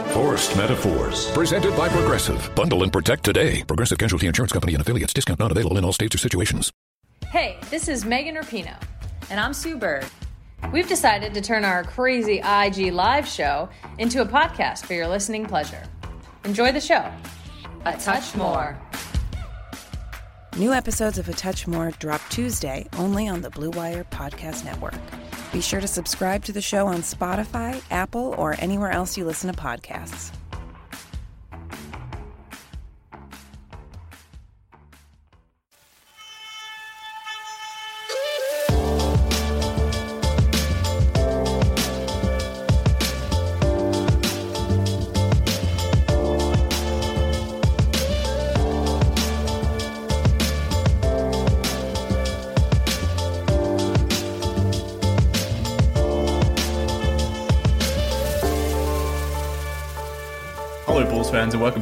Forced Metaphors. Presented by Progressive. Bundle and protect today. Progressive Casualty Insurance Company and affiliates. Discount not available in all states or situations. Hey, this is Megan Rapinoe. And I'm Sue Bird. We've decided to turn our crazy IG live show into a podcast for your listening pleasure. Enjoy the show. A touch more. New episodes of A Touch More drop Tuesday only on the Blue Wire Podcast Network. Be sure to subscribe to the show on Spotify, Apple, or anywhere else you listen to podcasts.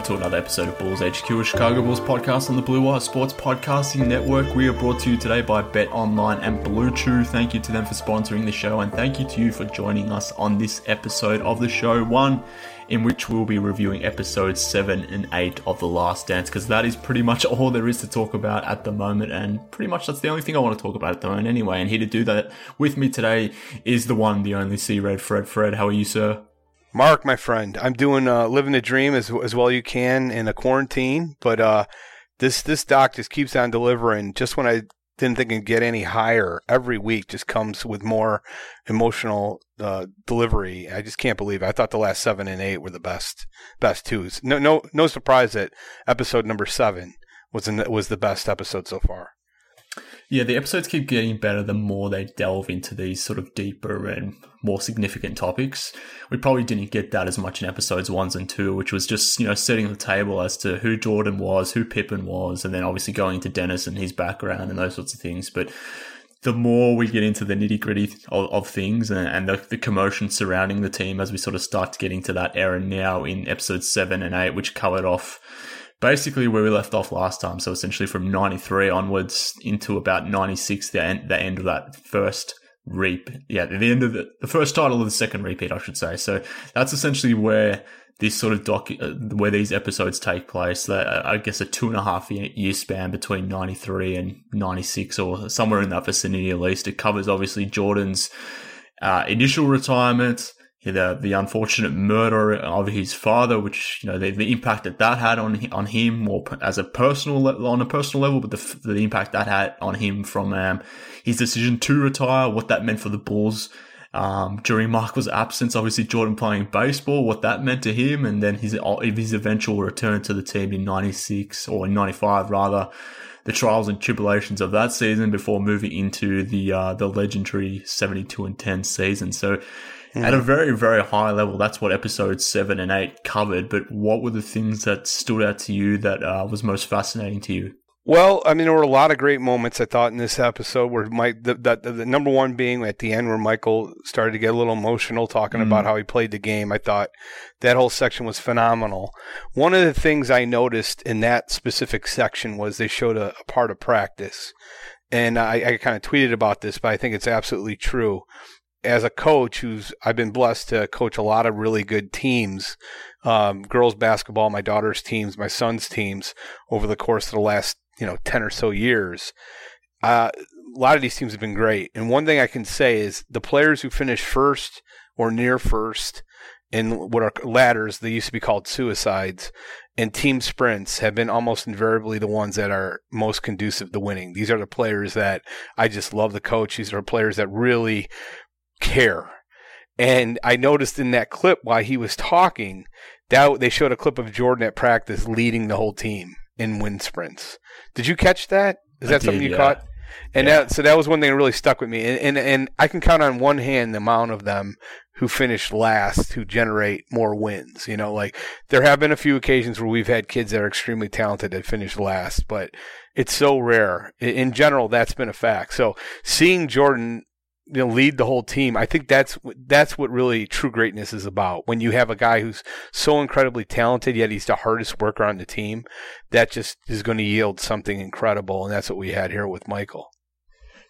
To another episode of Bulls HQ, a Chicago Bulls podcast on the Blue Wire Sports Podcasting Network. We are brought to you today by Bet Online and Blue Chew. Thank you to them for sponsoring the show, and thank you to you for joining us on this episode of the show, one in which we'll be reviewing episodes 7 and 8 of The Last Dance, because that is pretty much all there is to talk about at the moment, and pretty much that's the only thing I want to talk about at the moment anyway. And here to do that with me today is the one, the only C Red Fred. Fred, how are you, sir? Mark, my friend, I'm doing uh, living the dream as as well you can in a quarantine, but uh, this this doc just keeps on delivering. Just when I didn't think it'd get any higher, every week just comes with more emotional uh, delivery. I just can't believe it. I thought the last seven and eight were the best best twos. No no no surprise that episode number seven was in, was the best episode so far. Yeah, the episodes keep getting better the more they delve into these sort of deeper and more significant topics. We probably didn't get that as much in episodes ones and two, which was just, you know, setting the table as to who Jordan was, who Pippen was, and then obviously going into Dennis and his background and those sorts of things. But the more we get into the nitty gritty of, of, things and, and the, the, commotion surrounding the team as we sort of start getting to that era now in episodes seven and eight, which covered off basically where we left off last time. So essentially from 93 onwards into about 96, the end, the end of that first reap. Yeah, the end of the, the first title of the second repeat, I should say. So that's essentially where this sort of doc, uh, where these episodes take place. That uh, I guess a two and a half year, year span between 93 and 96 or somewhere in that vicinity at least. It covers obviously Jordan's, uh, initial retirement, the the unfortunate murder of his father, which you know the, the impact that that had on on him, or as a personal on a personal level, but the the impact that had on him from um, his decision to retire, what that meant for the Bulls um, during Michael's absence. Obviously, Jordan playing baseball, what that meant to him, and then his his eventual return to the team in '96 or in '95 rather. The trials and tribulations of that season before moving into the uh, the legendary 72 and 10 season. So Mm. At a very, very high level, that's what episodes seven and eight covered. But what were the things that stood out to you that uh, was most fascinating to you? Well, I mean, there were a lot of great moments I thought in this episode where Mike, the, the, the number one being at the end where Michael started to get a little emotional talking mm. about how he played the game. I thought that whole section was phenomenal. One of the things I noticed in that specific section was they showed a, a part of practice. And I, I kind of tweeted about this, but I think it's absolutely true. As a coach who's, I've been blessed to coach a lot of really good teams, um, girls basketball, my daughter's teams, my son's teams over the course of the last you know 10 or so years. Uh, a lot of these teams have been great. And one thing i can say is the players who finish first or near first in what are ladders they used to be called suicides and team sprints have been almost invariably the ones that are most conducive to winning. These are the players that i just love the coach. These are players that really care and i noticed in that clip while he was talking that they showed a clip of jordan at practice leading the whole team in wind sprints. Did you catch that? Is that something you yeah. caught? And yeah. that, so that was one thing that really stuck with me. And, and, and I can count on one hand the amount of them who finish last who generate more wins. You know, like there have been a few occasions where we've had kids that are extremely talented that finish last, but it's so rare. In general, that's been a fact. So seeing Jordan you know, lead the whole team. I think that's that's what really true greatness is about. When you have a guy who's so incredibly talented, yet he's the hardest worker on the team, that just is going to yield something incredible, and that's what we had here with Michael.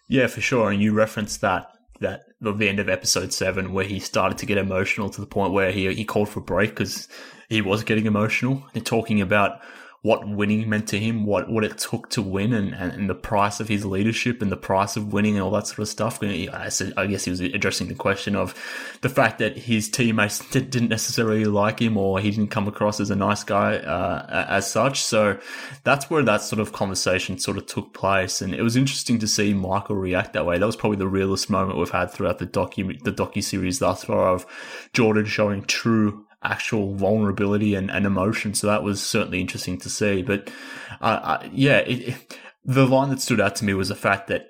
Yeah, for sure. And you referenced that that at the end of episode seven, where he started to get emotional to the point where he he called for a break because he was getting emotional and talking about what winning meant to him, what, what it took to win, and, and, and, the price of his leadership and the price of winning and all that sort of stuff. I guess he was addressing the question of the fact that his teammates didn't necessarily like him or he didn't come across as a nice guy uh, as such. So that's where that sort of conversation sort of took place, and it was interesting to see Michael react that way. That was probably the realest moment we've had throughout the docu the docu series thus far of Jordan showing true actual vulnerability and, and emotion. So that was certainly interesting to see. But uh, uh, yeah, it, it, the line that stood out to me was the fact that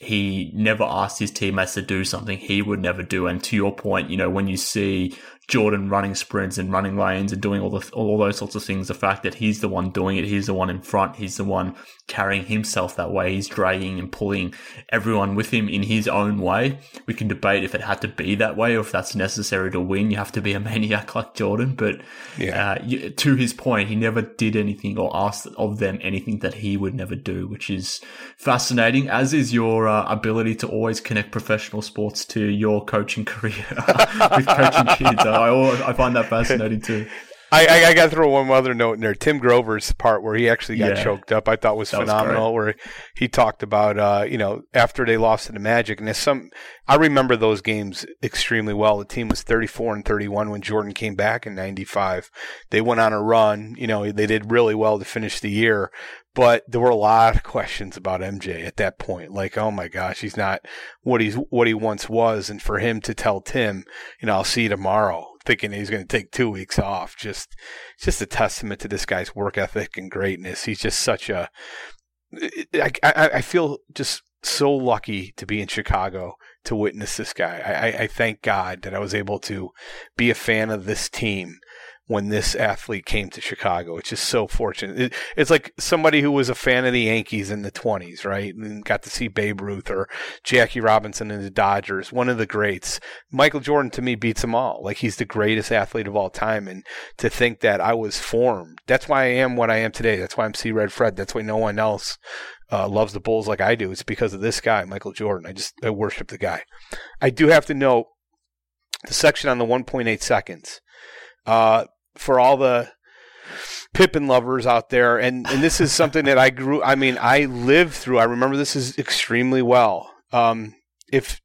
he never asked his teammates to do something he would never do. And to your point, you know, when you see Jordan running sprints and running lanes and doing all the all those sorts of things. The fact that he's the one doing it, he's the one in front, he's the one carrying himself that way. He's dragging and pulling everyone with him in his own way. We can debate if it had to be that way or if that's necessary to win. You have to be a maniac like Jordan. But yeah. uh, to his point, he never did anything or asked of them anything that he would never do, which is fascinating. As is your uh, ability to always connect professional sports to your coaching career with coaching kids. I, I find that fascinating too. I, I, I got to throw one other note in there. Tim Grover's part where he actually got yeah. choked up, I thought was that phenomenal. Was where he talked about, uh, you know, after they lost to the Magic, and some, I remember those games extremely well. The team was 34 and 31 when Jordan came back in '95. They went on a run. You know, they did really well to finish the year, but there were a lot of questions about MJ at that point. Like, oh my gosh, he's not what he's what he once was, and for him to tell Tim, you know, I'll see you tomorrow thinking he's going to take two weeks off. Just, just a testament to this guy's work ethic and greatness. He's just such a. I, I, I feel just so lucky to be in Chicago to witness this guy. I, I, thank God that I was able to be a fan of this team when this athlete came to Chicago. It's just so fortunate. It, it's like somebody who was a fan of the Yankees in the 20s, right? And got to see Babe Ruth or Jackie Robinson in the Dodgers, one of the greats. Michael Jordan to me beats them all. Like he's the greatest athlete of all time. And to think that I was formed, that's why I am what I am today. That's why I'm C Red Fred. That's why no one else uh, loves the Bulls like I do. It's because of this guy, Michael Jordan. I just I worship the guy. I do have to note the section on the 1.8 seconds. Uh, for all the Pippen lovers out there, and and this is something that I grew. I mean, I lived through. I remember this is extremely well. Um, if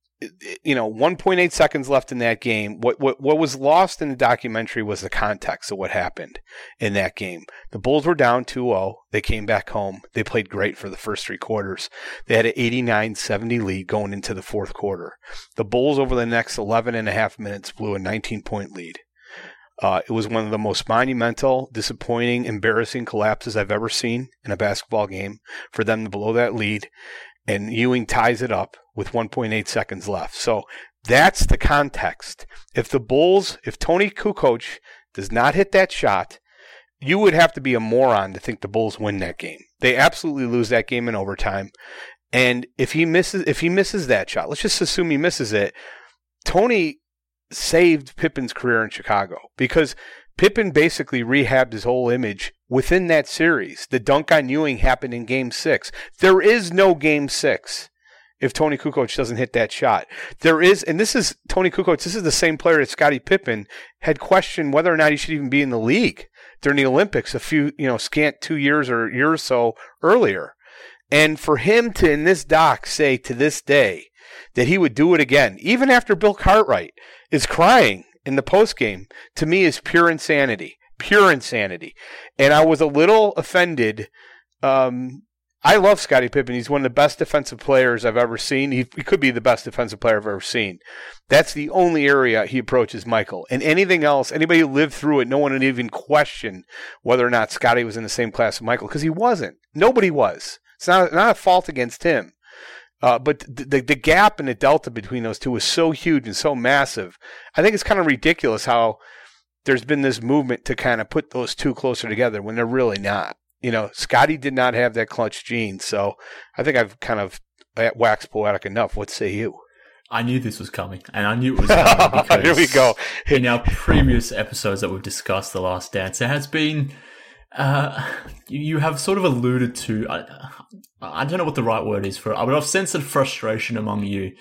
you know, 1.8 seconds left in that game. What, what what was lost in the documentary was the context of what happened in that game. The Bulls were down 2-0. They came back home. They played great for the first three quarters. They had an 89-70 lead going into the fourth quarter. The Bulls over the next 11 and a half minutes blew a 19-point lead. Uh, it was one of the most monumental, disappointing, embarrassing collapses I've ever seen in a basketball game for them to blow that lead. And Ewing ties it up with 1.8 seconds left. So that's the context. If the Bulls, if Tony Kukoc does not hit that shot, you would have to be a moron to think the Bulls win that game. They absolutely lose that game in overtime. And if he misses if he misses that shot, let's just assume he misses it. Tony saved Pippen's career in Chicago because Pippen basically rehabbed his whole image within that series. The dunk on Ewing happened in game six. There is no game six if Tony Kukoc doesn't hit that shot. There is, and this is Tony Kukoc, this is the same player that Scottie Pippen had questioned whether or not he should even be in the league during the Olympics a few, you know, scant two years or year or so earlier. And for him to, in this doc, say to this day that he would do it again, even after Bill Cartwright is crying in the post game, to me is pure insanity. Pure insanity. And I was a little offended. Um, I love Scottie Pippen. He's one of the best defensive players I've ever seen. He, he, could be the best defensive player I've ever seen. That's the only area he approaches Michael. And anything else, anybody who lived through it, no one would even question whether or not Scottie was in the same class with Michael because he wasn't. Nobody was. It's not, not a fault against him. Uh, but the, the, the gap and the delta between those two is so huge and so massive. I think it's kind of ridiculous how there's been this movement to kind of put those two closer together when they're really not. You know, Scottie did not have that clutch gene, so I think I've kind of waxed poetic enough. What say you? I knew this was coming, and I knew it was coming because here we go. in our previous episodes that we've discussed, The Last Dance, there has been uh, you have sort of alluded to. I, I don't know what the right word is for it, but I've sensed frustration among you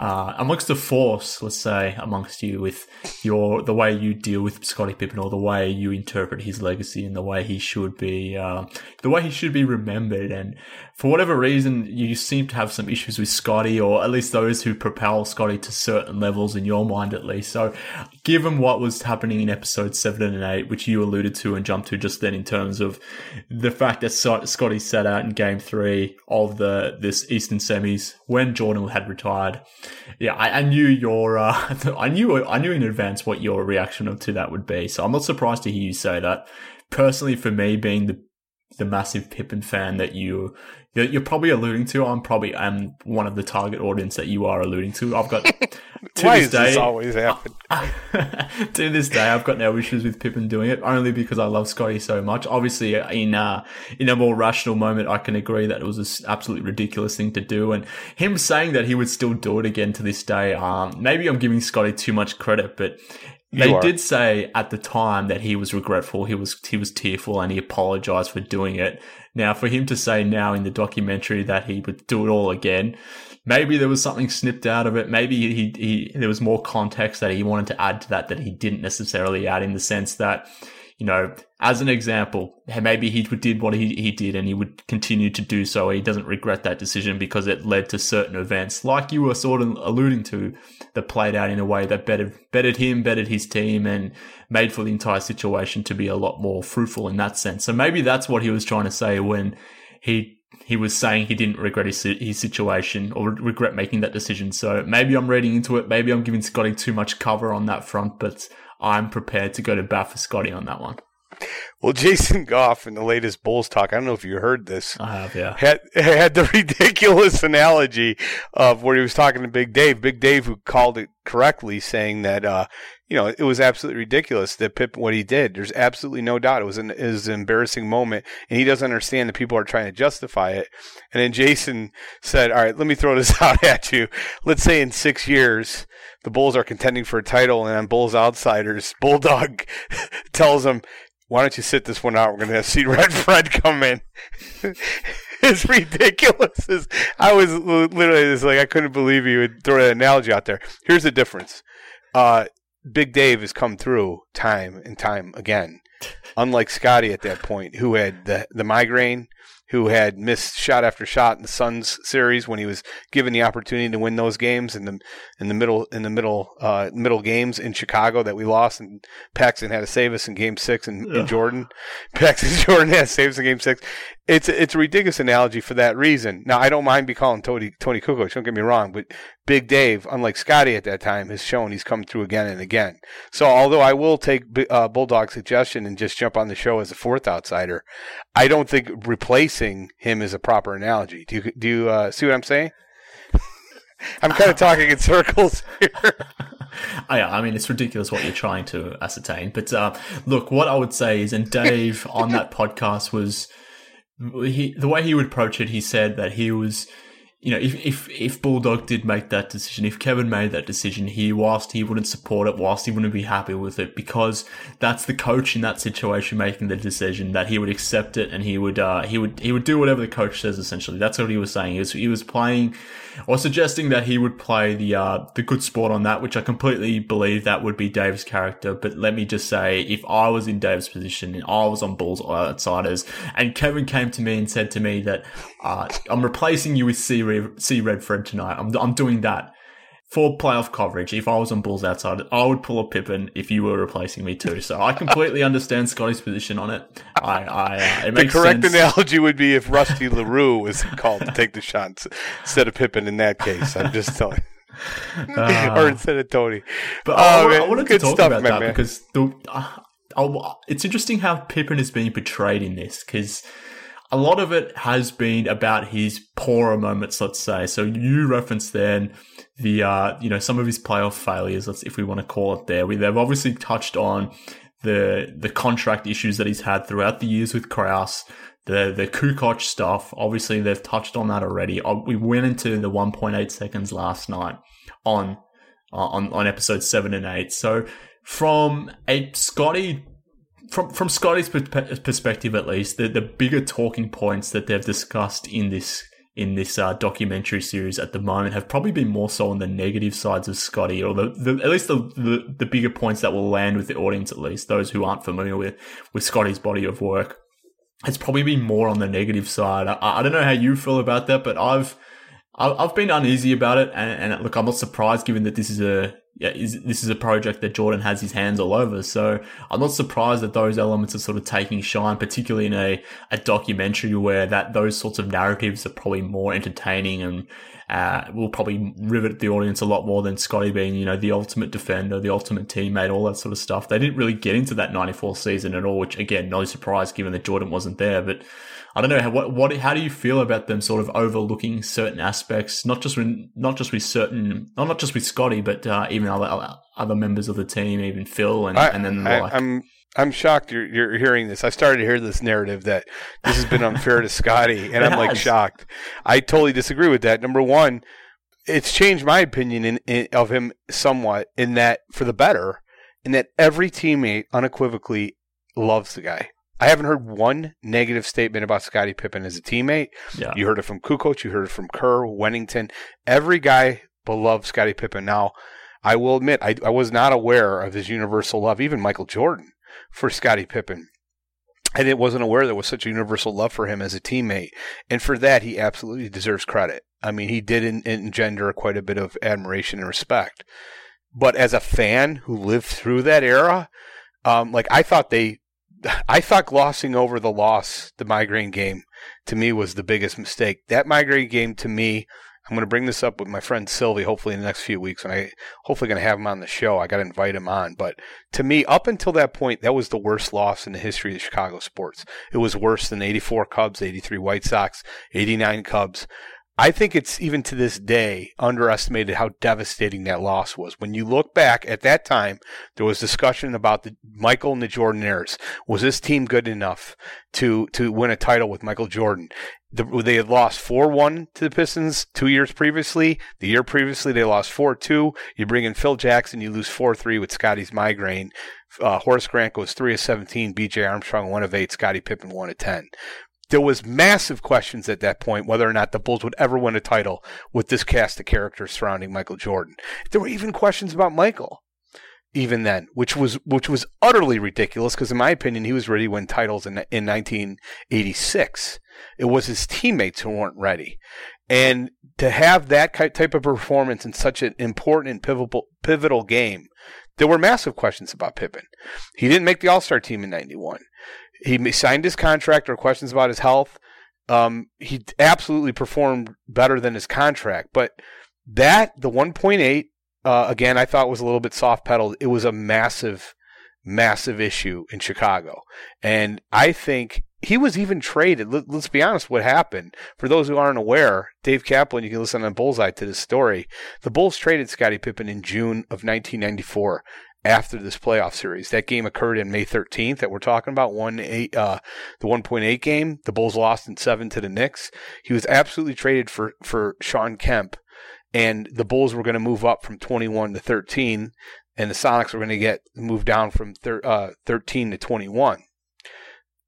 uh, amongst the force, let's say, amongst you with your the way you deal with Scottie Pippen or the way you interpret his legacy and the way he should be, uh, the way he should be remembered. And for whatever reason, you seem to have some issues with Scottie, or at least those who propel Scottie to certain levels in your mind, at least. So, given what was happening in episodes seven and eight, which you alluded to and jumped to just then, in terms of the fact that Scottie sat out in Game Three of the this Eastern semis when Jordan had retired yeah, I, I, knew your, uh, I knew, I knew in advance what your reaction to that would be. So I'm not surprised to hear you say that. Personally, for me, being the the massive Pippen fan that you you're probably alluding to. I'm probably am one of the target audience that you are alluding to. I've got to Why this day this always happen. to this day, I've got no issues with Pippen doing it, only because I love Scottie so much. Obviously, in uh, in a more rational moment, I can agree that it was an absolutely ridiculous thing to do, and him saying that he would still do it again to this day. Um, maybe I'm giving Scottie too much credit, but they did say at the time that he was regretful, he was he was tearful, and he apologized for doing it. Now, for him to say now in the documentary that he would do it all again, maybe there was something snipped out of it. Maybe he, he there was more context that he wanted to add to that that he didn't necessarily add in the sense that you know, as an example, maybe he did what he, he did and he would continue to do so. He doesn't regret that decision because it led to certain events, like you were sort of alluding to, that played out in a way that bettered, bettered him, bettered his team, and made for the entire situation to be a lot more fruitful in that sense. So maybe that's what he was trying to say when he he was saying he didn't regret his, his situation or regret making that decision. So maybe I'm reading into it. Maybe I'm giving Scottie too much cover on that front, but I'm prepared to go to bat for Scottie on that one. Well, Jason Goff in the latest Bulls talk, I don't know if you heard this. I have, yeah. Had, had the ridiculous analogy of where he was talking to Big Dave. Big Dave, who called it correctly, saying that, uh, you know, it was absolutely ridiculous that Pip, what he did. There's absolutely no doubt. It was an, it was an embarrassing moment, and he doesn't understand that people are trying to justify it. And then Jason said, All right, let me throw this out at you. Let's say in six years, the Bulls are contending for a title, and on Bulls Outsiders, Bulldog tells him, why don't you sit this one out? We're to see Red Fred come in. it's ridiculous. It's, I was literally just like, I couldn't believe you would throw that analogy out there. Here's the difference. Uh, Big Dave has come through time and time again. Unlike Scottie at that point, who had the, the migraine, who had missed shot after shot in the Suns series when he was given the opportunity to win those games in the in the middle in the middle uh, middle games in Chicago that we lost and Paxson had to save us in Game Six in, in Jordan. Paxson Jordan had to save us in Game Six. It's it's a ridiculous analogy for that reason. Now I don't mind be calling Tony Tony Kukoc. Don't get me wrong, but Big Dave, unlike Scottie at that time, has shown he's come through again and again. So although I will take uh, Bulldog's suggestion and just jump on the show as a fourth outsider, I don't think replacing him is a proper analogy. Do you do you uh, see what I'm saying? I'm kind of talking in circles here. I, mean, it's ridiculous what you're trying to ascertain. But uh, look, what I would say is, and Dave on that podcast was he, the way he would approach it. He said that he was you know, if, if, if Bulldog did make that decision, if Kevin made that decision, he, whilst he wouldn't support it, whilst he wouldn't be happy with it, because that's the coach in that situation making the decision, that he would accept it and he would, uh, he would, he would do whatever the coach says, essentially. That's what he was saying. He was, he was playing or suggesting that he would play the, uh, the good sport on that, which I completely believe that would be Dave's character. But let me just say, if I was in Dave's position and I was on Bulls outsiders and Kevin came to me and said to me that, uh, I'm replacing you with C see Red Fred tonight. I'm, I'm doing that for playoff coverage. If I was on Bulls outside, I would pull a Pippen if you were replacing me too. So I completely understand Scottie's position on it. I, I uh, it the correct sense. analogy would be if Rusty LaRue was called to take the shots instead of Pippen. in that case. I'm just telling. Uh, or instead of Tony. But oh, I, I wanted to talk stuff, about that man. because the, uh, it's interesting how Pippen is being portrayed in this because a lot of it has been about his poorer moments, let's say. So you referenced then the, uh, you know, some of his playoff failures, let's, if we want to call it there. We, they've obviously touched on the, the contract issues that he's had throughout the years with Krause, the, the Kukoc stuff. Obviously, they've touched on that already. Uh, we went into the 1.8 seconds last night on, uh, on, on episode seven and eight. So from a Scottie from from Scottie's perspective, at least, the, the bigger talking points that they've discussed in this in this uh, documentary series at the moment have probably been more so on the negative sides of Scottie, or the, the at least the, the, the bigger points that will land with the audience, at least those who aren't familiar with with Scottie's body of work. It's probably been more on the negative side. I, I don't know how you feel about that, but I've I've been uneasy about it, and, and look, I'm not surprised given that this is a yeah, is, this is a project that Jordan has his hands all over. So I'm not surprised that those elements are sort of taking shine, particularly in a, a documentary where that those sorts of narratives are probably more entertaining and uh, will probably rivet the audience a lot more than Scottie being, you know, the ultimate defender, the ultimate teammate, all that sort of stuff. They didn't really get into that 94 season at all, which again, no surprise given that Jordan wasn't there, but I don't know how, what what how do you feel about them sort of overlooking certain aspects, not just when not just with certain, not not just with Scottie, but uh, even other other members of the team, even Phil, and, I, and then I, like. I'm I'm shocked you're, you're hearing this. I started to hear this narrative that this has been unfair to Scottie, and I'm like shocked. I totally disagree with that. Number one, it's changed my opinion in, in, of him somewhat in that for the better, in that every teammate unequivocally loves the guy. I haven't heard one negative statement about Scottie Pippen as a teammate. Yeah. You heard it from Kukoc, you heard it from Kerr, Wennington. Every guy beloved Scottie Pippen. Now, I will admit, I, I was not aware of his universal love, even Michael Jordan, for Scottie Pippen. And it wasn't aware there was such a universal love for him as a teammate. And for that, he absolutely deserves credit. I mean, he did engender quite a bit of admiration and respect. But as a fan who lived through that era, um, like I thought they I thought glossing over the loss, the migraine game, to me was the biggest mistake. That migraine game to me, I'm going to bring this up with my friend Sylvie hopefully in the next few weeks, and I hopefully going to have him on the show. I got to invite him on, but to me, up until that point, that was the worst loss in the history of Chicago sports. It was worse than 84 Cubs, 83 White Sox, 89 Cubs. I think it's even to this day underestimated how devastating that loss was. When you look back at that time, there was discussion about the Michael and the Jordanaires. Was this team good enough to to win a title with Michael Jordan? The, they had lost 4-1 to the Pistons two years previously. The year previously, they lost 4-2. You bring in Phil Jackson, you lose 4-3 with Scottie's migraine. Uh, Horace Grant goes 3 of 17. B.J. Armstrong 1 of 8. Scottie Pippen 1 of 10 there was massive questions at that point whether or not the Bulls would ever win a title with this cast of characters surrounding Michael Jordan. There were even questions about Michael even then, which was which was utterly ridiculous because in my opinion he was ready to win titles in in 1986. It was his teammates who weren't ready. And to have that type of performance in such an important and pivotal pivotal game, there were massive questions about Pippen. He didn't make the All-Star team in 91 he signed his contract or questions about his health. Um, he absolutely performed better than his contract, but that the 1.8 uh, again, I thought was a little bit soft pedaled. It was a massive, massive issue in Chicago, and I think he was even traded. Let, us be honest, what happened? For those who aren't aware, Dave Kaplan, you can listen on Bullseye to this story. The Bulls traded Scottie Pippen in June of 1994 after this playoff series. That game occurred in May 13th that we're talking about, one eight, uh, the 1.8 game. The Bulls lost in seven to the Knicks. He was absolutely traded for, for Shawn Kemp and the Bulls were going to move up from 21 to 13 and the Sonics were going to get moved down from thir- uh, 13 to 21.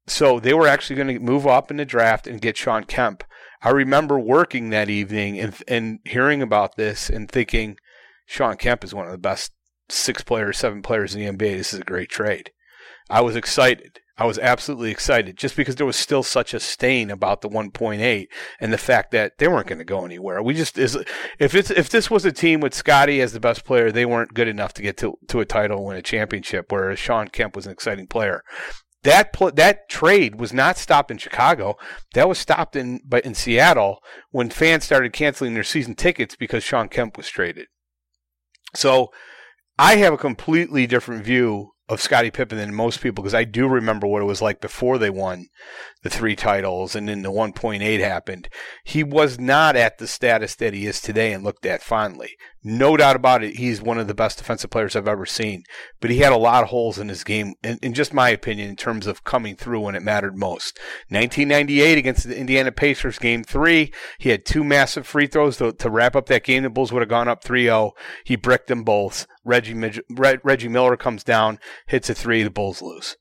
So they were actually going to move up in the draft and get Shawn Kemp. I remember working that evening and and hearing about this and thinking Shawn Kemp is one of the best six players, seven players in the NBA. This is a great trade. I was excited. I was absolutely excited just because there was still such a stain about the 1.8 and the fact that they weren't going to go anywhere. We just is if it's if this was a team with Scottie as the best player, they weren't good enough to get to to a title, win a championship. Whereas Shawn Kemp was an exciting player. That pl- that trade was not stopped in Chicago. That was stopped in but in Seattle when fans started canceling their season tickets because Shawn Kemp was traded. So I have a completely different view of Scottie Pippen than most people because I do remember what it was like before they won the three titles and then the 1.8 happened. He was not at the status that he is today and looked at fondly. No doubt about it, he's one of the best defensive players I've ever seen. But he had a lot of holes in his game, in, in just my opinion, in terms of coming through when it mattered most. 1998 against the Indiana Pacers, game three, he had two massive free throws to, to wrap up that game. The Bulls would have gone up 3 0. He bricked them both. Reggie, Reggie Miller comes down, hits a three, the Bulls lose.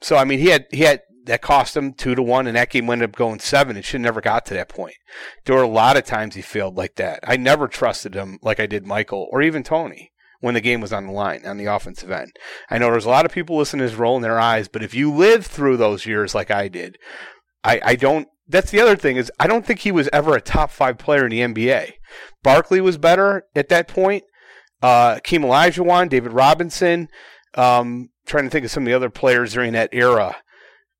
So I mean, he had he had that cost him two to one, and that game ended up going seven. It should never got to that point. There were a lot of times he failed like that. I never trusted him like I did Michael or even Tony when the game was on the line on the offensive end. I know there's a lot of people listening this rolling their eyes, but if you lived through those years like I did, I, I don't. That's the other thing is I don't think he was ever a top five player in the NBA. Barkley was better at that point. Uh, Keem Olajuwon, David Robinson. Um, trying to think of some of the other players during that era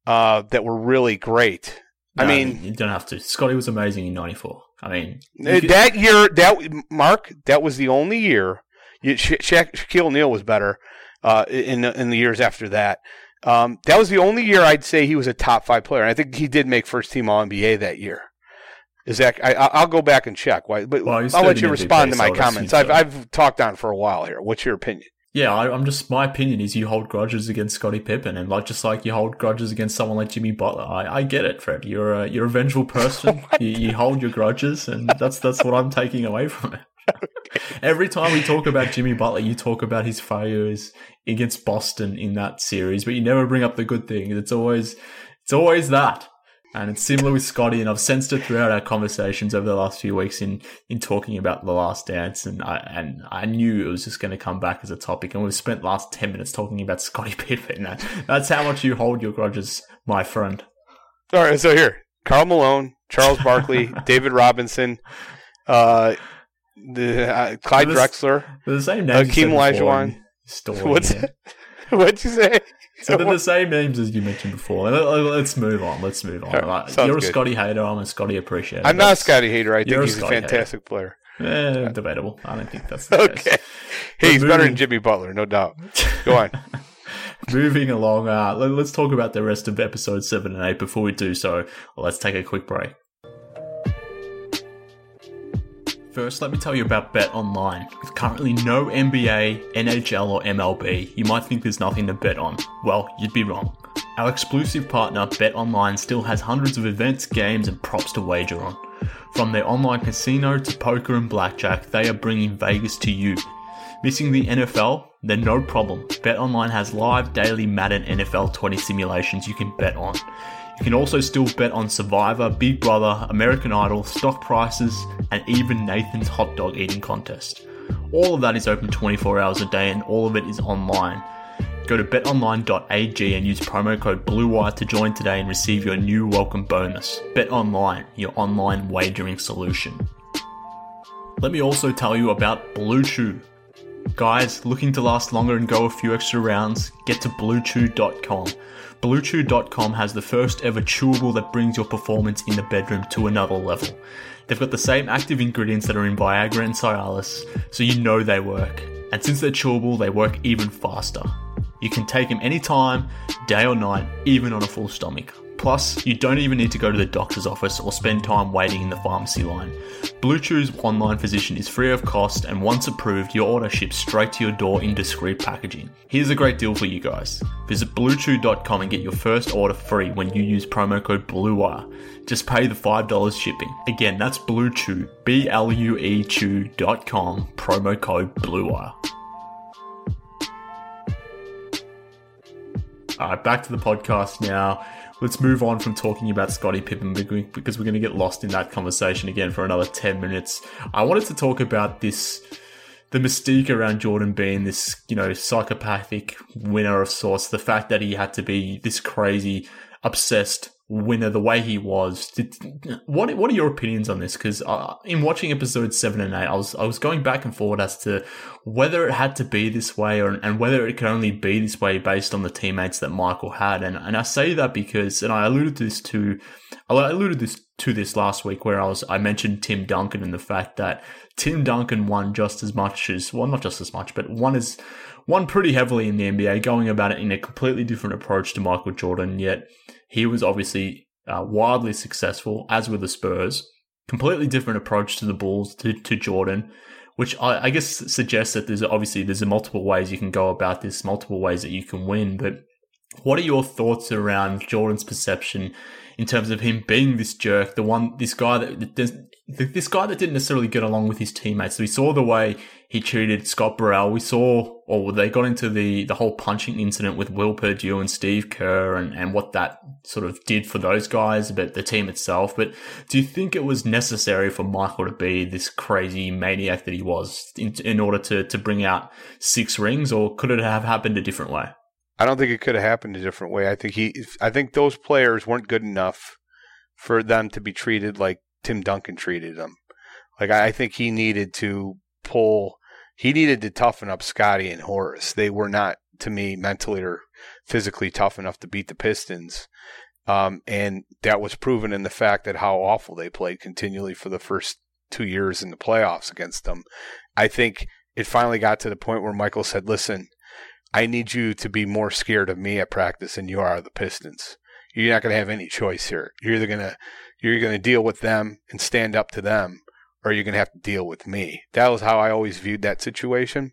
uh, that were really great. No, I mean, you don't have to. Scottie was amazing in '94. I mean, that year, that Mark, that was the only year. You, Sha- Sha- Shaquille O'Neal was better uh, in in the years after that. Um, that was the only year I'd say he was a top five player. And I think he did make first team All NBA that year. Is that I, will go back and check. Why, but well, I'll let you respond to my comments. I've I've talked on for a while here. What's your opinion? Yeah, I, am just my opinion is you hold grudges against Scottie Pippen, and like just like you hold grudges against someone like Jimmy Butler. I, I get it, Fred. You're a you're a vengeful oh person. you, you hold your grudges, and that's that's what I'm taking away from it. Every time we talk about Jimmy Butler, you talk about his failures against Boston in that series, but you never bring up the good things. It's always it's always that. And it's similar with Scottie, and I've sensed it throughout our conversations over the last few weeks in, in talking about The Last Dance, and I and I knew it was just going to come back as a topic, and we've spent the last 10 minutes talking about Scottie Pippen. That's how much you hold your grudges, my friend. All right, so here, Karl Malone, Charles Barkley, David Robinson, uh, the uh, Clyde Drexler, the same names. Hakeem Olajuwon. What's What'd you say? So they're the same names as you mentioned before. Let's move on. Let's move on. Right, you're a good. Scottie hater. I'm a Scottie appreciator. I'm not a Scottie hater. I think he's a, a fantastic hater. player. Eh, debatable. I don't think that's the okay. Case. Hey, he's moving... better than Jimmy Butler, no doubt. Go on. moving along, uh, let, us talk about the rest of episode seven and eight. Before we do so, let's take a quick break. First, let me tell you about Bet Online. With currently no NBA, NHL, or MLB, you might think there's nothing to bet on. Well, you'd be wrong. Our exclusive partner, Bet Online, still has hundreds of events, games, and props to wager on. From their online casino to poker and blackjack, they are bringing Vegas to you. Missing the NFL? Then no problem. BetOnline has live daily Madden NFL 20 simulations you can bet on. You can also still bet on Survivor, Big Brother, American Idol, stock prices, and even Nathan's hot dog eating contest. All of that is open 24 hours a day and all of it is online. Go to betonline.ag and use promo code BLUEWIRE to join today and receive your new welcome bonus. BetOnline, your online wagering solution. Let me also tell you about Blue Chew. Guys, looking to last longer and go a few extra rounds? Get to bluechew.com. BlueChew.com has the first ever chewable that brings your performance in the bedroom to another level. They've got the same active ingredients that are in Viagra and Cialis, so you know they work. And since they're chewable, they work even faster. You can take them anytime, day or night, even on a full stomach. Plus, you don't even need to go to the doctor's office or spend time waiting in the pharmacy line. Blue Chew's online physician is free of cost, and once approved, your order ships straight to your door in discreet packaging. Here's a great deal for you guys. Visit bluechew.com and get your first order free when you use promo code BLUEWIRE. Just pay the $5 shipping. Again, that's Blue Chew, B L U E Chew.com, promo code BLUEWIRE. Alright, back to the podcast now let's move on from talking about Scottie Pippen because we're going to get lost in that conversation again for another 10 minutes. I wanted to talk about this the mystique around Jordan being this, you know, psychopathic winner of sorts, the fact that he had to be this crazy, obsessed winner the way he was. Did, what what are your opinions on this? Because uh, in watching episodes seven and eight, I was I was going back and forward as to whether it had to be this way or and whether it could only be this way based on the teammates that Michael had. And and I say that because and I alluded to this to I alluded this to this last week where I was I mentioned Tim Duncan and the fact that Tim Duncan won just as much as well not just as much but one is won pretty heavily in the NBA, going about it in a completely different approach to Michael Jordan. Yet he was obviously uh, wildly successful, as were the Spurs. Completely different approach to the Bulls to, to Jordan, which I, I guess suggests that there's obviously there's multiple ways you can go about this, multiple ways that you can win. But what are your thoughts around Jordan's perception in terms of him being this jerk, the one, this guy that, this guy that didn't necessarily get along with his teammates? So We saw the way he treated Scott Burrell. We saw, or they got into the, the whole punching incident with Will Perdue and Steve Kerr and, and what that sort of did for those guys, but the team itself. But do you think it was necessary for Michael to be this crazy maniac that he was in, in order to, to bring out six rings, or could it have happened a different way? I don't think it could have happened a different way. I think he, I think those players weren't good enough for them to be treated like Tim Duncan treated them. Like I think he needed to pull he needed to toughen up Scottie and Horace. They were not, to me, mentally or physically tough enough to beat the Pistons. Um, and that was proven in the fact that how awful they played continually for the first two years in the playoffs against them. I think it finally got to the point where Michael said, listen, I need you to be more scared of me at practice than you are of the Pistons. You're not going to have any choice here. You're either going to you're going to deal with them and stand up to them, or you're going to have to deal with me. That was how I always viewed that situation.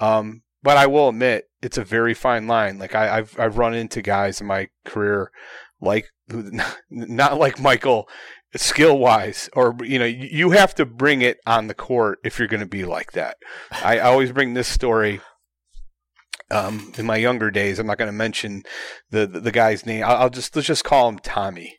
Um, but I will admit, it's a very fine line. Like I, have I've run into guys in my career, like not like Michael, skill wise, or you know, you have to bring it on the court if you're going to be like that. I always bring this story. Um, in my younger days, I'm not going to mention the, the, the guy's name. I'll, I'll just let's just call him Tommy.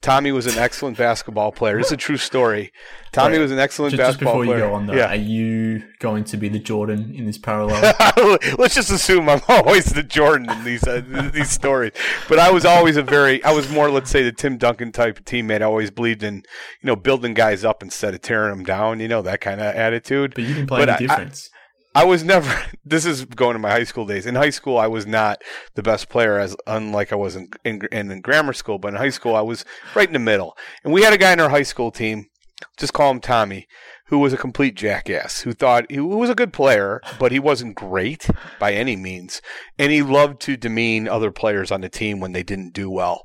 Tommy was an excellent basketball player. It's a true story. Tommy right. was an excellent just, basketball just before player. you go on, though, yeah. are you going to be the Jordan in this parallel? Let's just assume I'm always the Jordan in these uh, these stories. But I was always a very, I was more, let's say, the Tim Duncan type of teammate. I always believed in, you know, building guys up instead of tearing them down. You know, that kind of attitude. But you didn't play but any I, difference. I, I was never. This is going to my high school days. In high school, I was not the best player, as unlike I was in, in, in grammar school. But in high school, I was right in the middle. And we had a guy in our high school team, just call him Tommy, who was a complete jackass. Who thought he was a good player, but he wasn't great by any means. And he loved to demean other players on the team when they didn't do well.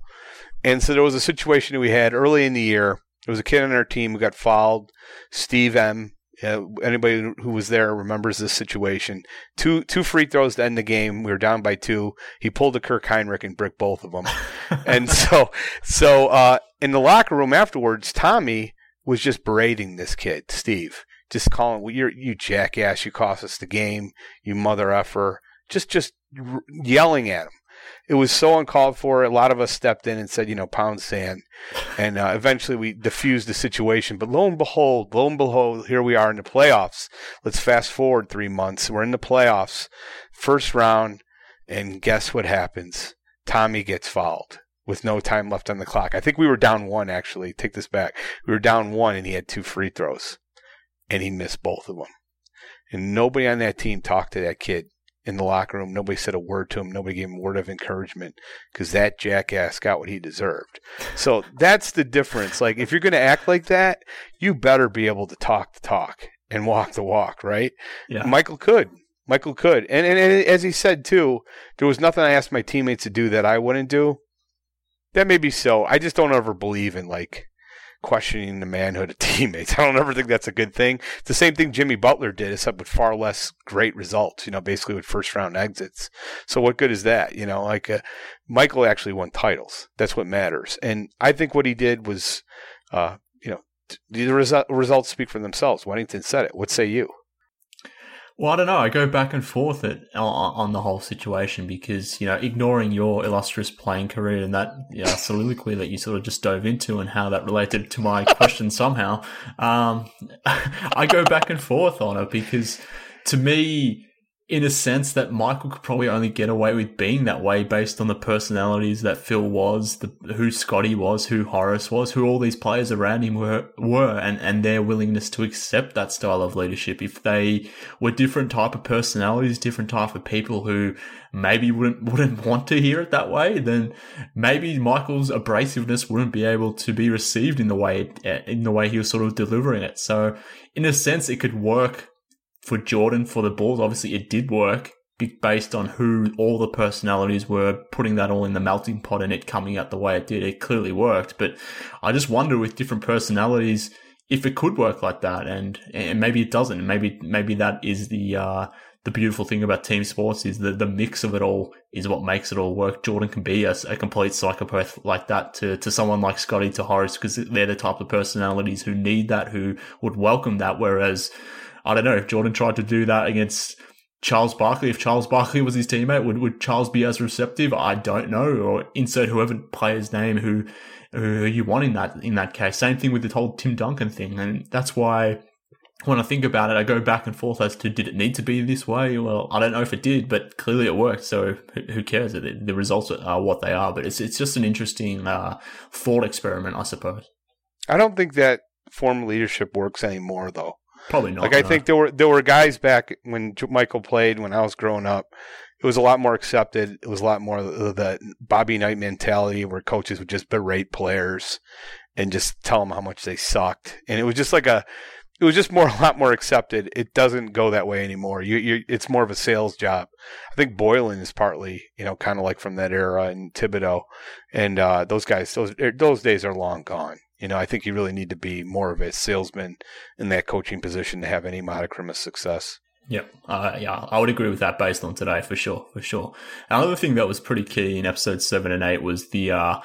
And so there was a situation we had early in the year. There was a kid on our team who got fouled. Steve M uh, anybody who was there remembers this situation. Two two free throws to end the game. We were down by two. He pulled a Kirk Hinrich and bricked both of them. and so so uh, in the locker room afterwards, Tommy was just berating this kid, Steve, just calling, well, "You you jackass! You cost us the game! You mother effer!" Just just yelling at him it was so uncalled for. A lot of us stepped in and said, you know, pound sand. And uh, eventually we diffused the situation. But lo and behold, lo and behold, here we are in the playoffs. Let's fast forward three months. We're in the playoffs, first round. And guess what happens? Tommy gets fouled with no time left on the clock. I think we were down one, actually. Take this back. We were down one, and he had two free throws. And he missed both of them. And nobody on that team talked to that kid in the locker room. Nobody said a word to him. Nobody gave him a word of encouragement because that jackass got what he deserved. So that's the difference. Like, if you're going to act like that, you better be able to talk the talk and walk the walk, right? Yeah. Michael could. Michael could. And, and, and as he said, too, there was nothing I asked my teammates to do that I wouldn't do. That may be so. I just don't ever believe in like questioning the manhood of teammates. I don't ever think that's a good thing. It's the same thing Jimmy Butler did, except with far less great results, you know, basically with first round exits. So what good is that? You know, like uh, Michael actually won titles. That's what matters. And I think what he did was, uh, you know, the resu- results speak for themselves. Wennington said it. What say you? Well, I don't know. I go back and forth at, on, on the whole situation because, you know, ignoring your illustrious playing career and that you know, soliloquy that you sort of just dove into and how that related to my question somehow, um, I go back and forth on it because to me, in a sense that Michael could probably only get away with being that way based on the personalities that Phil was, the, who Scottie was, who Horace was, who all these players around him were, were, and, and their willingness to accept that style of leadership. If they were different type of personalities, different type of people who maybe wouldn't, wouldn't want to hear it that way, then maybe Michael's abrasiveness wouldn't be able to be received in the way, in the way he was sort of delivering it. So in a sense, it could work for Jordan for the Bulls. Obviously, it did work based on who all the personalities were, putting that all in the melting pot and it coming out the way it did. It clearly worked, but I just wonder with different personalities if it could work like that, and and maybe it doesn't. Maybe maybe that is the uh, the beautiful thing about team sports is that the mix of it all is what makes it all work. Jordan can be a, a complete psychopath like that to, to someone like Scottie to Horace because they're the type of personalities who need that, who would welcome that. Whereas I don't know if Jordan tried to do that against Charles Barkley. If Charles Barkley was his teammate, would, would Charles be as receptive? I don't know. Or insert whoever player's name who who you want in that in that case. Same thing with the whole Tim Duncan thing, and that's why when I think about it, I go back and forth as to did it need to be this way? Well, I don't know if it did, but clearly it worked. So who cares? The, results are what they are. But it's it's just an interesting uh, thought experiment, I suppose. I don't think that form leadership works anymore, though. Probably not. Like I think there were there were guys back when Michael played when I was growing up. It was a lot more accepted. It was a lot more of the Bobby Knight mentality where coaches would just berate players and just tell them how much they sucked. And it was just like a it was just more a lot more accepted. It doesn't go that way anymore. You, you it's more of a sales job. I think Boylen is partly, you know, kind of like from that era and Thibodeau, and uh, those guys. Those those days are long gone. You know, I think you really need to be more of a salesman in that coaching position to have any modicum of success. Yep. Uh, yeah, I would agree with that based on today for sure, for sure. Another thing that was pretty key in episode seven and eight was the uh,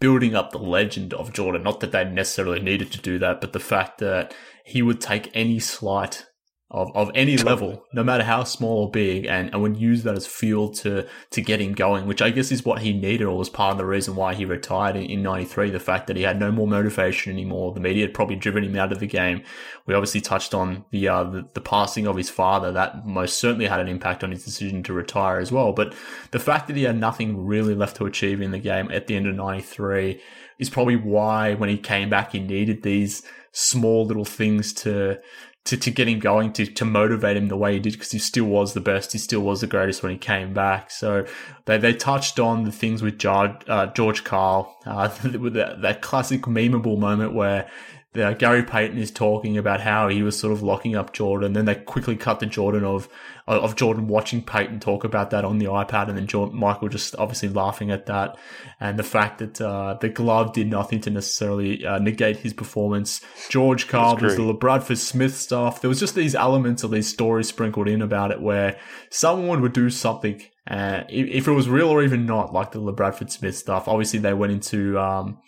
building up the legend of Jordan. Not that they necessarily needed to do that, but the fact that he would take any slight of, of any level, no matter how small or big, and, and would use that as fuel to, to get him going, which I guess is what he needed or was part of the reason why he retired in, in 93. The fact that he had no more motivation anymore. The media had probably driven him out of the game. We obviously touched on the, uh, the, the passing of his father. That most certainly had an impact on his decision to retire as well. But the fact that he had nothing really left to achieve in the game at the end of 93 is probably why when he came back, he needed these small little things to, to, to get him going, to, to motivate him the way he did, because he still was the best. He still was the greatest when he came back. So they, they touched on the things with George, uh, George Karl, uh, with that, that classic memeable moment where the, Gary Payton is talking about how he was sort of locking up Jordan. Then they quickly cut to Jordan of of Jordan watching Payton talk about that on the iPad, and then Jordan, Michael just obviously laughing at that, and the fact that uh, the glove did nothing to necessarily uh, negate his performance. George Karl was the Bradford Smith stuff. There was just these elements of these stories sprinkled in about it where someone would do something. Uh, if it was real or even not, like the LaBradford Smith stuff, obviously they went into um,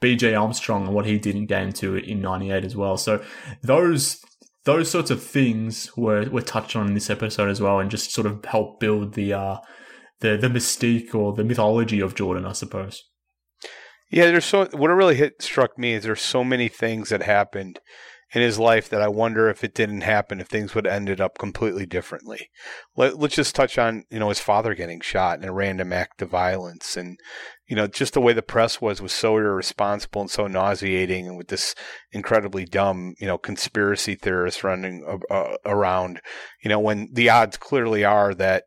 BJ Armstrong and what he did in game two in 98 as well. So those those sorts of things were, were touched on in this episode as well and just sort of help build the uh, the the mystique or the mythology of Jordan, I suppose. Yeah, there's so what really hit struck me is there's so many things that happened in his life that I wonder if it didn't happen, if things would have ended up completely differently. Let, us just touch on, you know, his father getting shot in a random act of violence and, you know, just the way the press was, was so irresponsible and so nauseating and with this incredibly dumb, you know, conspiracy theorists running uh, around, you know, when the odds clearly are that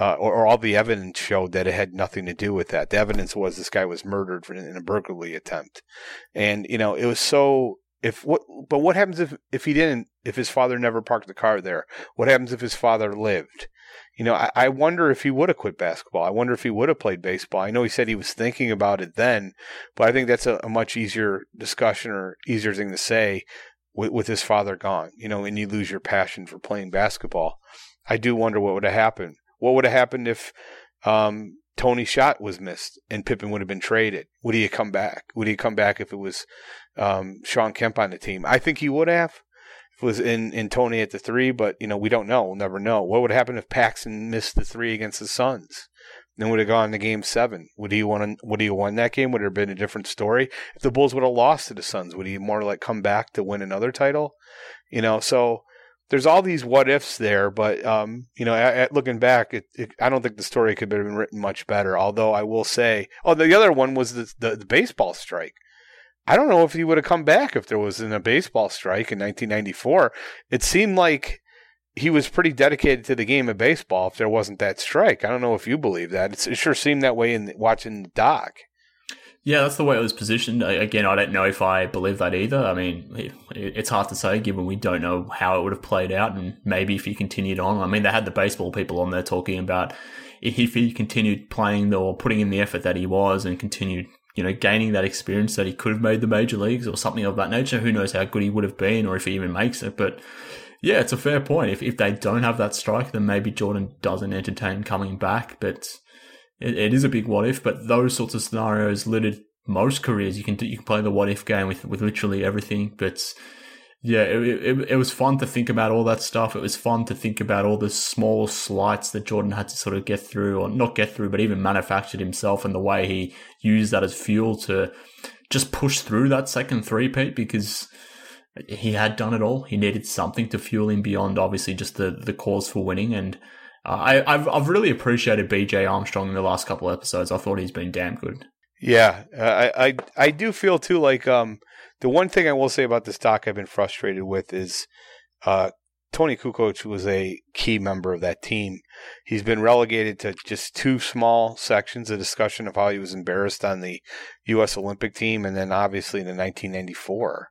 uh, or, or, all the evidence showed that it had nothing to do with that. The evidence was this guy was murdered in a burglary attempt, and you know it was so if what but what happens if if he didn't if his father never parked the car there? What happens if his father lived you know, I, I wonder if he would have quit basketball. I wonder if he would have played baseball. I know he said he was thinking about it then, but I think that's a, a much easier discussion or easier thing to say with, with his father gone, you know, and you lose your passion for playing basketball. I do wonder what would have happened. What would have happened if um, Toni's shot was missed and Pippen would have been traded? Would he have come back? Would he come back if it was um, Shawn Kemp on the team? I think he would have. Was in, in Toni at the three, but you know we don't know. We'll never know. What would happen if Paxson missed the three against the Suns? Then would have gone to game seven. Would he won? Would he won that game? Would it have been a different story? If the Bulls would have lost to the Suns, would he more like come back to win another title? You know, so there's all these what ifs there, but um, you know, at, at looking back, it, it, I don't think the story could have been written much better. Although I will say, oh, the other one was the, the, the baseball strike. I don't know if he would have come back if there wasn't a baseball strike in 1994. It seemed like he was pretty dedicated to the game of baseball if there wasn't that strike. I don't know if you believe that. It's, it sure seemed that way in watching the doc. Yeah, that's the way it was positioned. Again, I don't know if I believe that either. I mean, it's hard to say given we don't know how it would have played out and maybe if he continued on. I mean, they had the baseball people on there talking about if he continued playing or putting in the effort that he was and continued, you know, gaining that experience that he could have made the major leagues or something of that nature. Who knows how good he would have been or if he even makes it. But yeah, it's a fair point. If, if they don't have that strike, then maybe Jordan doesn't entertain coming back. But it, it is a big what if, but those sorts of scenarios littered most careers. You can you can play the what if game with with literally everything. But yeah, it, it, it was fun to think about all that stuff. It was fun to think about all the small slights that Jordan had to sort of get through, or not get through, but even manufactured himself, and the way he used that as fuel to just push through that second three-peat, because he had done it all. He needed something to fuel him beyond obviously just the the cause for winning and uh, I, I've I've really appreciated BJ Armstrong in the last couple of episodes. I thought he's been damn good. Yeah, I, I I do feel too like um the one thing I will say about this doc I've been frustrated with is uh Toni Kukoc was a key member of that team. He's been relegated to just two small sections, a discussion of how he was embarrassed on the U.S. Olympic team, and then obviously in the 1994,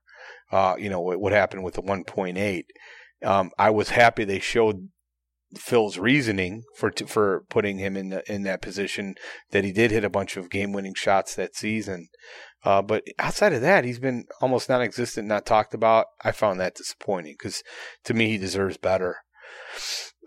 uh, you know, what, what happened with the 1.8. Um, I was happy they showed Phil's reasoning for for putting him in the, in that position that he did hit a bunch of game winning shots that season. Uh, but outside of that, he's been almost non-existent, not talked about. I found that disappointing because to me he deserves better.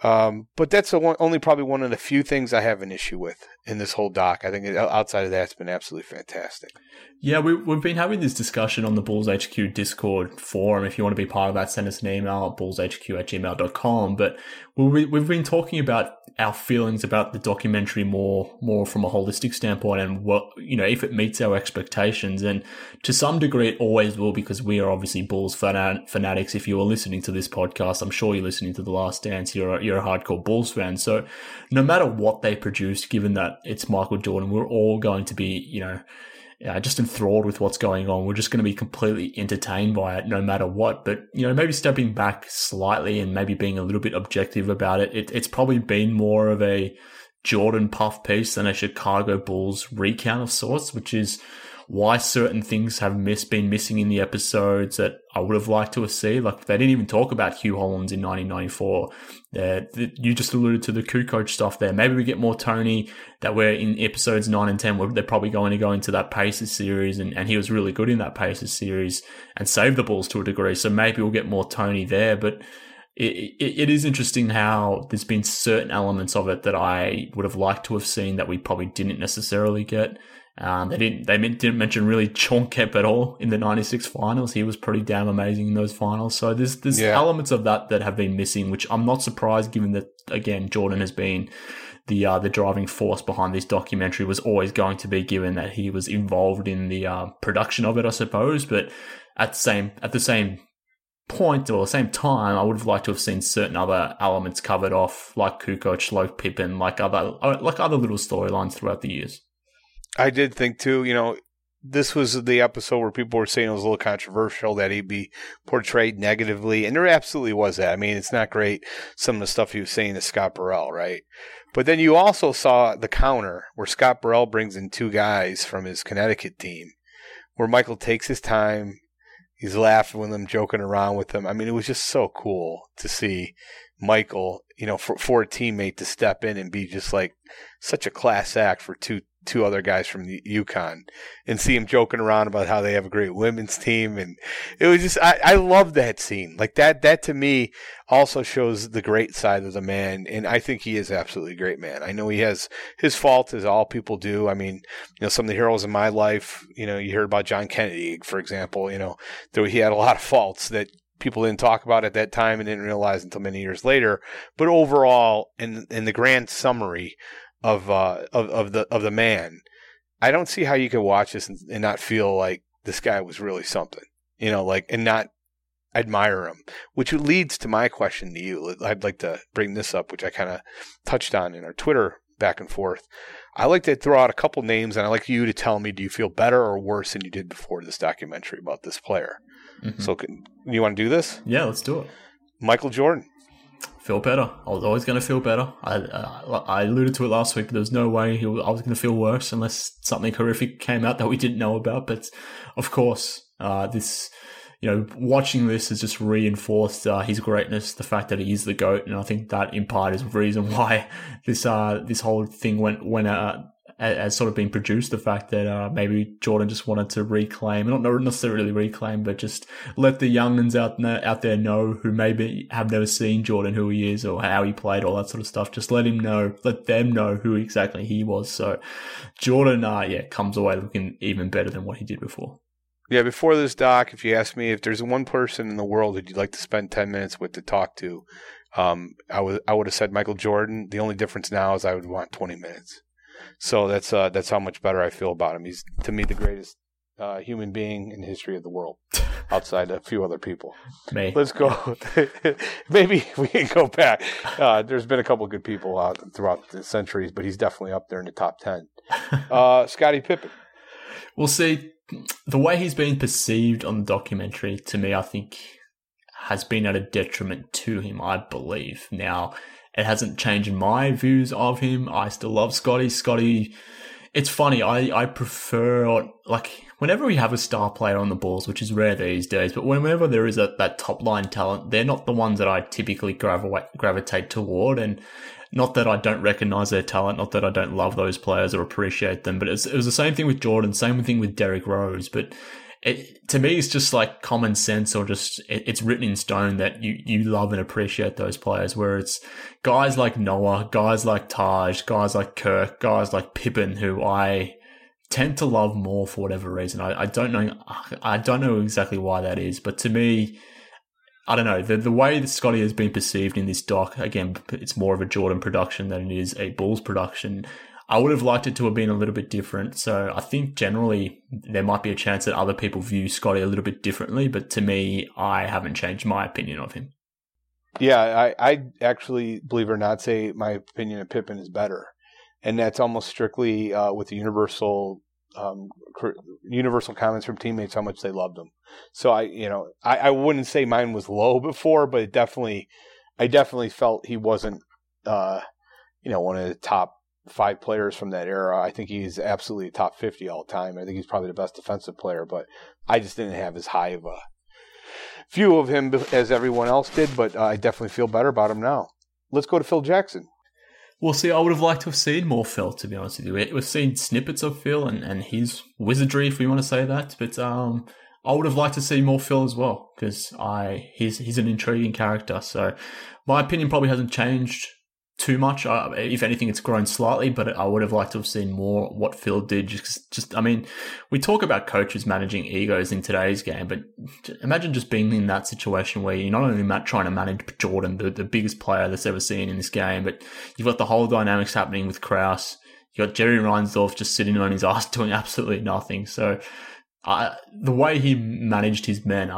Um, but that's one, only probably one of the few things I have an issue with in this whole doc. I think outside of that, it's been absolutely fantastic. Yeah, we, we've been having this discussion on the Bulls HQ Discord forum. If you want to be part of that, send us an email at bullshq at gmail.com. But we, we've been talking about our feelings about the documentary more more from a holistic standpoint and what you know if it meets our expectations and to some degree it always will because we are obviously bulls fanatics if you are listening to this podcast i'm sure you're listening to the last dance you're a, you're a hardcore bulls fan so no matter what they produce given that it's michael jordan we're all going to be you know uh, just enthralled with what's going on. We're just going to be completely entertained by it no matter what. But, you know, maybe stepping back slightly and maybe being a little bit objective about it, it it's probably been more of a Jordan puff piece than a Chicago Bulls recount of sorts, which is why certain things have miss, been missing in the episodes that I would have liked to have seen. Like they didn't even talk about Hue Hollins in 1994. Uh, you just alluded to the Kukoc stuff there. Maybe we get more Toni that we're in episodes 9 and 10 where they're probably going to go into that Pacers series and, and he was really good in that Pacers series and save the Bulls to a degree. So maybe we'll get more Toni there, but it, it, it is interesting how there's been certain elements of it that I would have liked to have seen that we probably didn't necessarily get. Um, they didn't they didn't mention really Shawn Kemp at all in the '96 finals. He was pretty damn amazing in those finals. So there's there's yeah. elements of that that have been missing, which I'm not surprised given that again Jordan has been the uh, the driving force behind this documentary was always going to be given that he was involved in the uh, production of it, I suppose. But at the same at the same point or the same time, I would have liked to have seen certain other elements covered off, like Kukoc, like Pippen, like other like other little storylines throughout the years. I did think too, you know, this was the episode where people were saying it was a little controversial that he'd be portrayed negatively, and there absolutely was that. I mean, it's not great some of the stuff he was saying to Scott Burrell, right? But then you also saw the counter where Scott Burrell brings in two guys from his Connecticut team, where Michael takes his time, He's laughing with them, joking around with them. I mean, it was just so cool to see Michael, you know, for, for a teammate to step in and be just like such a class act for two two other guys from the UConn and see him joking around about how they have a great women's team. And it was just, I, I love that scene. Like that, that to me also shows the great side of the man. And I think he is absolutely a great man. I know he has his faults as all people do. I mean, you know, some of the heroes in my life, you know, you heard about John Kennedy, for example, you know, though he had a lot of faults that people didn't talk about at that time and didn't realize until many years later. But overall, in in the grand summary, of uh of, of the of the man, I don't see how you could watch this and, and not feel like this guy was really something. You know, like and not admire him, which leads to my question to you. I'd like to bring this up, which I kind of touched on in our Twitter back and forth. I like to throw out a couple names, and I like you to tell me: Do you feel better or worse than you did before this documentary about this player? Mm-hmm. So, you want to do this? Yeah, let's do it. Michael Jordan feel better. I was always going to feel better. I, uh, I alluded to it last week, but there was no way was, I was going to feel worse unless something horrific came out that we didn't know about. But of course, uh, this, you know, watching this has just reinforced uh, his greatness, the fact that he is the goat, and I think that in part is the reason why this uh this whole thing went went uh, has sort of been produced. The fact that uh, maybe Jordan just wanted to reclaim, not necessarily reclaim, but just let the youngins out out there know who maybe have never seen Jordan, who he is or how he played, all that sort of stuff. Just let him know, let them know who exactly he was. So Jordan, uh, yeah, comes away looking even better than what he did before. Yeah, before this doc, if you ask me if there's one person in the world that you'd like to spend ten minutes with to talk to, um, I would I would have said Michael Jordan. The only difference now is I would want twenty minutes. So that's uh, that's how much better I feel about him. He's to me the greatest uh, human being in the history of the world, outside a few other people. May. Let's go. Maybe we can go back. Uh, there's been a couple good people out throughout the centuries, but he's definitely up there in the top ten. Uh, Scottie Pippen. We'll see. The way he's been perceived on the documentary, to me, I think has been at a detriment to him. I believe now it hasn't changed my views of him. I still love Scottie. Scottie, it's funny. I, I prefer, like, whenever we have a star player on the Bulls, which is rare these days, but whenever there is a, that top line talent, they're not the ones that I typically gravitate, gravitate toward. And not that I don't recognize their talent, not that I don't love those players or appreciate them, but it was the same thing with Jordan, same thing with Derrick Rose. But it, to me, it's just like common sense or just it, it's written in stone that you, you love and appreciate those players. Where it's guys like Noah, guys like Taj, guys like Kirk, guys like Pippen, who I tend to love more for whatever reason. I, I don't know. I don't know exactly why that is, but to me, I don't know the the way that Scottie has been perceived in this doc. Again, it's more of a Jordan production than it is a Bulls production. I would have liked it to have been a little bit different. So I think generally there might be a chance that other people view Scottie a little bit differently, but to me, I haven't changed my opinion of him. Yeah, I, I actually, believe it or not, say my opinion of Pippen is better. And that's almost strictly uh, with the universal um, universal comments from teammates how much they loved him. So I, you know, I, I wouldn't say mine was low before, but it definitely, I definitely felt he wasn't, uh, you know, one of the top five players from that era. I think he's absolutely top 50 all time. I think he's probably the best defensive player, but I just didn't have as high of a view of him as everyone else did, but uh, I definitely feel better about him now. Let's go to Phil Jackson. Well, see, I would have liked to have seen more Phil, to be honest with you. We've seen snippets of Phil and, and his wizardry, if we want to say that, but um, I would have liked to see more Phil as well because I he's he's an intriguing character. So my opinion probably hasn't changed too much. If anything, it's grown slightly, but I would have liked to have seen more what Phil did. Just, just, I mean, we talk about coaches managing egos in today's game, but imagine just being in that situation where you're not only trying to manage Jordan, the, the biggest player that's ever seen in this game, but you've got the whole dynamics happening with Krause. You got Jerry Reinsdorf just sitting on his ass doing absolutely nothing. So, uh, the way he managed his men,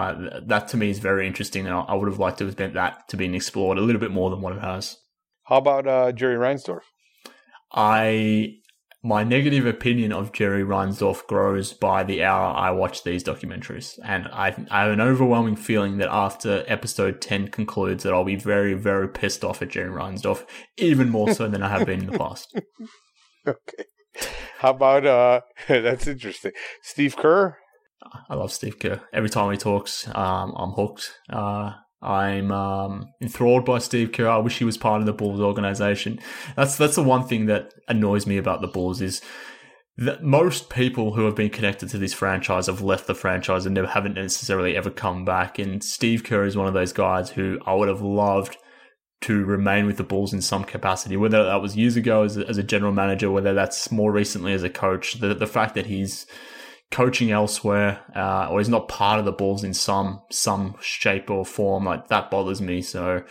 that to me is very interesting, and I, I would have liked to have spent that to be explored a little bit more than what it has. How about uh, Jerry Reinsdorf? I my negative opinion of Jerry Reinsdorf grows by the hour I watch these documentaries, and I, I have an overwhelming feeling that after episode ten concludes, that I'll be very, very pissed off at Jerry Reinsdorf, even more so than I have been in the past. okay. How about uh? that's interesting. Steve Kerr. I love Steve Kerr. Every time he talks, um, I'm hooked. Uh, I'm um, enthralled by Steve Kerr. I wish he was part of the Bulls organization. That's that's the one thing that annoys me about the Bulls is that most people who have been connected to this franchise have left the franchise and never haven't necessarily ever come back. And Steve Kerr is one of those guys who I would have loved to remain with the Bulls in some capacity, whether that was years ago as a, as a general manager, whether that's more recently as a coach. The the fact that he's coaching elsewhere uh, or he's not part of the Bulls in some some shape or form, like that bothers me. So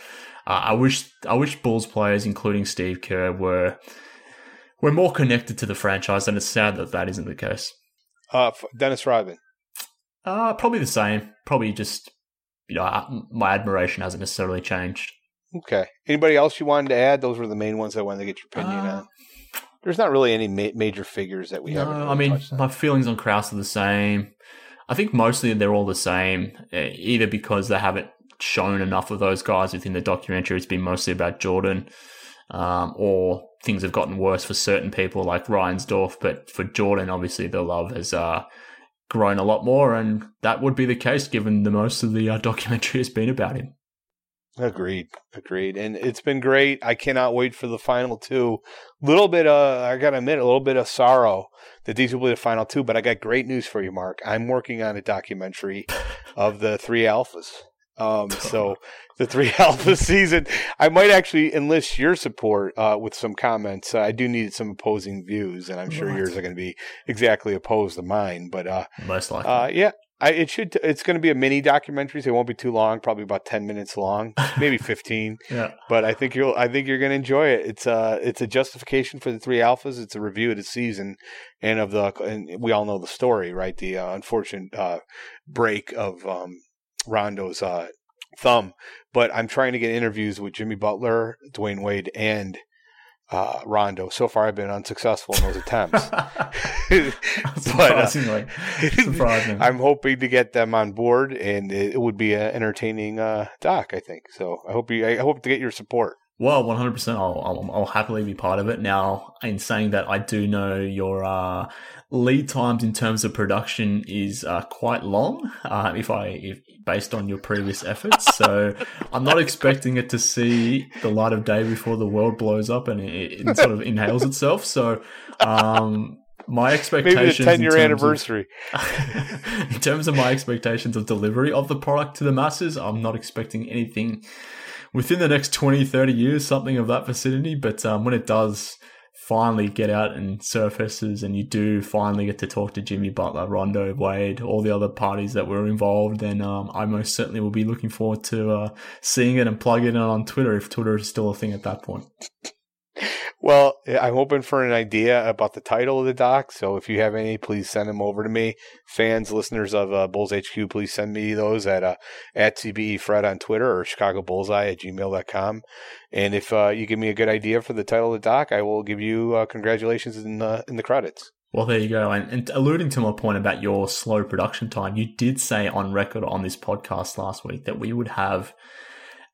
uh, I wish I wish Bulls players, including Steve Kerr, were were more connected to the franchise, and it's sad that that isn't the case. Uh, Dennis Rodman. Uh, probably the same. Probably just you know my admiration hasn't necessarily changed. Okay. Anybody else you wanted to add? Those were the main ones I wanted to get your opinion uh, on. There's not really any ma- major figures that we no, haven't. Really I mean, my feelings on Krause are the same. I think mostly they're all the same, eh, either because they haven't shown enough of those guys within the documentary. It's been mostly about Jordan, um, or things have gotten worse for certain people like Reinsdorf. But for Jordan, obviously, the love has uh, grown a lot more, and that would be the case given the most of the uh, documentary has been about him. Agreed, agreed, and it's been great. I cannot wait for the final two. Little bit, uh, I gotta admit, a little bit of sorrow that these will be the final two. But I got great news for you, Mark. I'm working on a documentary of the three alphas. Um, so the three alpha season, I might actually enlist your support uh, with some comments. Uh, I do need some opposing views, and I'm sure yours are going to be exactly opposed to mine. But uh, most likely, uh, yeah, I, it should. It's going to be a mini documentary, so it won't be too long. Probably about ten minutes long, maybe fifteen. yeah. But I think you'll. I think you're going to enjoy it. It's a. It's a justification for the three alphas. It's a review of the season and of the. And we all know the story, right? The uh, unfortunate uh, break of um, Rondo's uh, thumb. But I'm trying to get interviews with Jimmy Butler, Dwyane Wade, and uh, Rondo. So far, I've been unsuccessful in those attempts. Surprisingly, but, uh, Surprising. I'm hoping to get them on board, and it would be an entertaining uh, doc. I think so. I hope you. I hope to get your support. Well, 100%. I'll, I'll, I'll, happily be part of it. Now, in saying that, I do know your uh, lead times in terms of production is uh, quite long. Uh, if I, if, based on your previous efforts, so I'm not expecting it to see the light of day before the world blows up and it, it sort of inhales itself. So, um, my expectations maybe the 10 year anniversary of, in terms of my expectations of delivery of the product to the masses i'm not expecting anything within the next 20, 30 years, something of that vicinity. But um, when it does finally get out and surfaces and you do finally get to talk to Jimmy Butler, Rondo, Wade, all the other parties that were involved, then um, I most certainly will be looking forward to uh, seeing it and plugging it on Twitter if Twitter is still a thing at that point. Well, I'm hoping for an idea about the title of the doc. So if you have any, please send them over to me. Fans, listeners of uh, Bulls HQ, please send me those at uh, at CBE Fred on Twitter or Chicago Bullseye at gmail.com. And if uh, you give me a good idea for the title of the doc, I will give you uh, congratulations in the, in the credits. Well, there you go. And, and, alluding to my point about your slow production time, you did say on record on this podcast last week that we would have –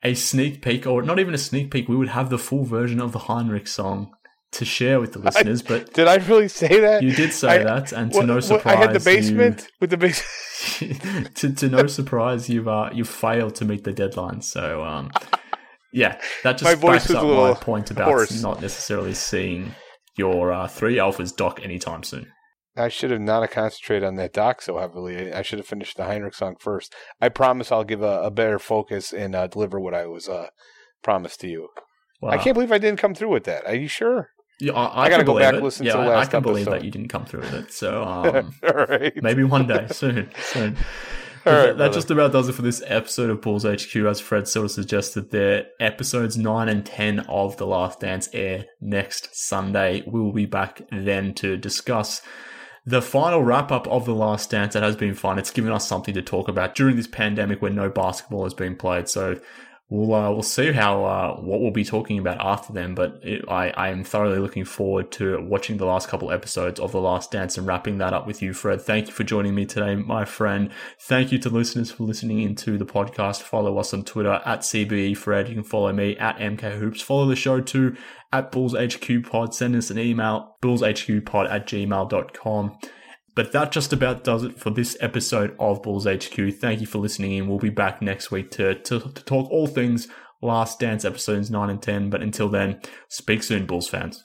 a sneak peek, or not even a sneak peek, we would have the full version of the Hinrich song to share with the listeners. I, but did I really say that? You did say I, that, and to what, no surprise, I had the basement you, with the basement. to, to no surprise, you've uh, you failed to meet the deadline. So um, yeah, that just my backs up my point about hoarse. not necessarily seeing your uh, three alphas doc anytime soon. I should have not concentrated on that doc so heavily. I should have finished the Hinrich song first. I promise I'll give a, a better focus and uh, deliver what I was uh, promised to you. Wow. I can't believe I didn't come through with that. Are you sure? Yeah, I, I, I got to go back and listen yeah, to the last I can episode. believe that you didn't come through with it. So um, right. maybe one day soon. soon. All right, that, that just about does it for this episode of Bulls HQ. As Fred sort of suggested there, episodes 9 and 10 of The Last Dance air next Sunday. We will be back then to discuss the final wrap up of The Last Dance that has been fun. It's given us something to talk about during this pandemic when no basketball has been played. So we'll uh, we'll see how uh, what we'll be talking about after them. But it, I I am thoroughly looking forward to watching the last couple episodes of The Last Dance and wrapping that up with you, Fred. Thank you for joining me today, my friend. Thank you to listeners for listening into the podcast. Follow us on Twitter at CBE Fred. You can follow me at MK Hoops. Follow the show too at Bulls HQ Pod. Send us an email bullshqpod at gmail.com. But that just about does it for this episode of Bulls HQ. Thank you for listening in. We'll be back next week to, to, to talk all things Last Dance episodes 9 and 10. But until then, speak soon, Bulls fans.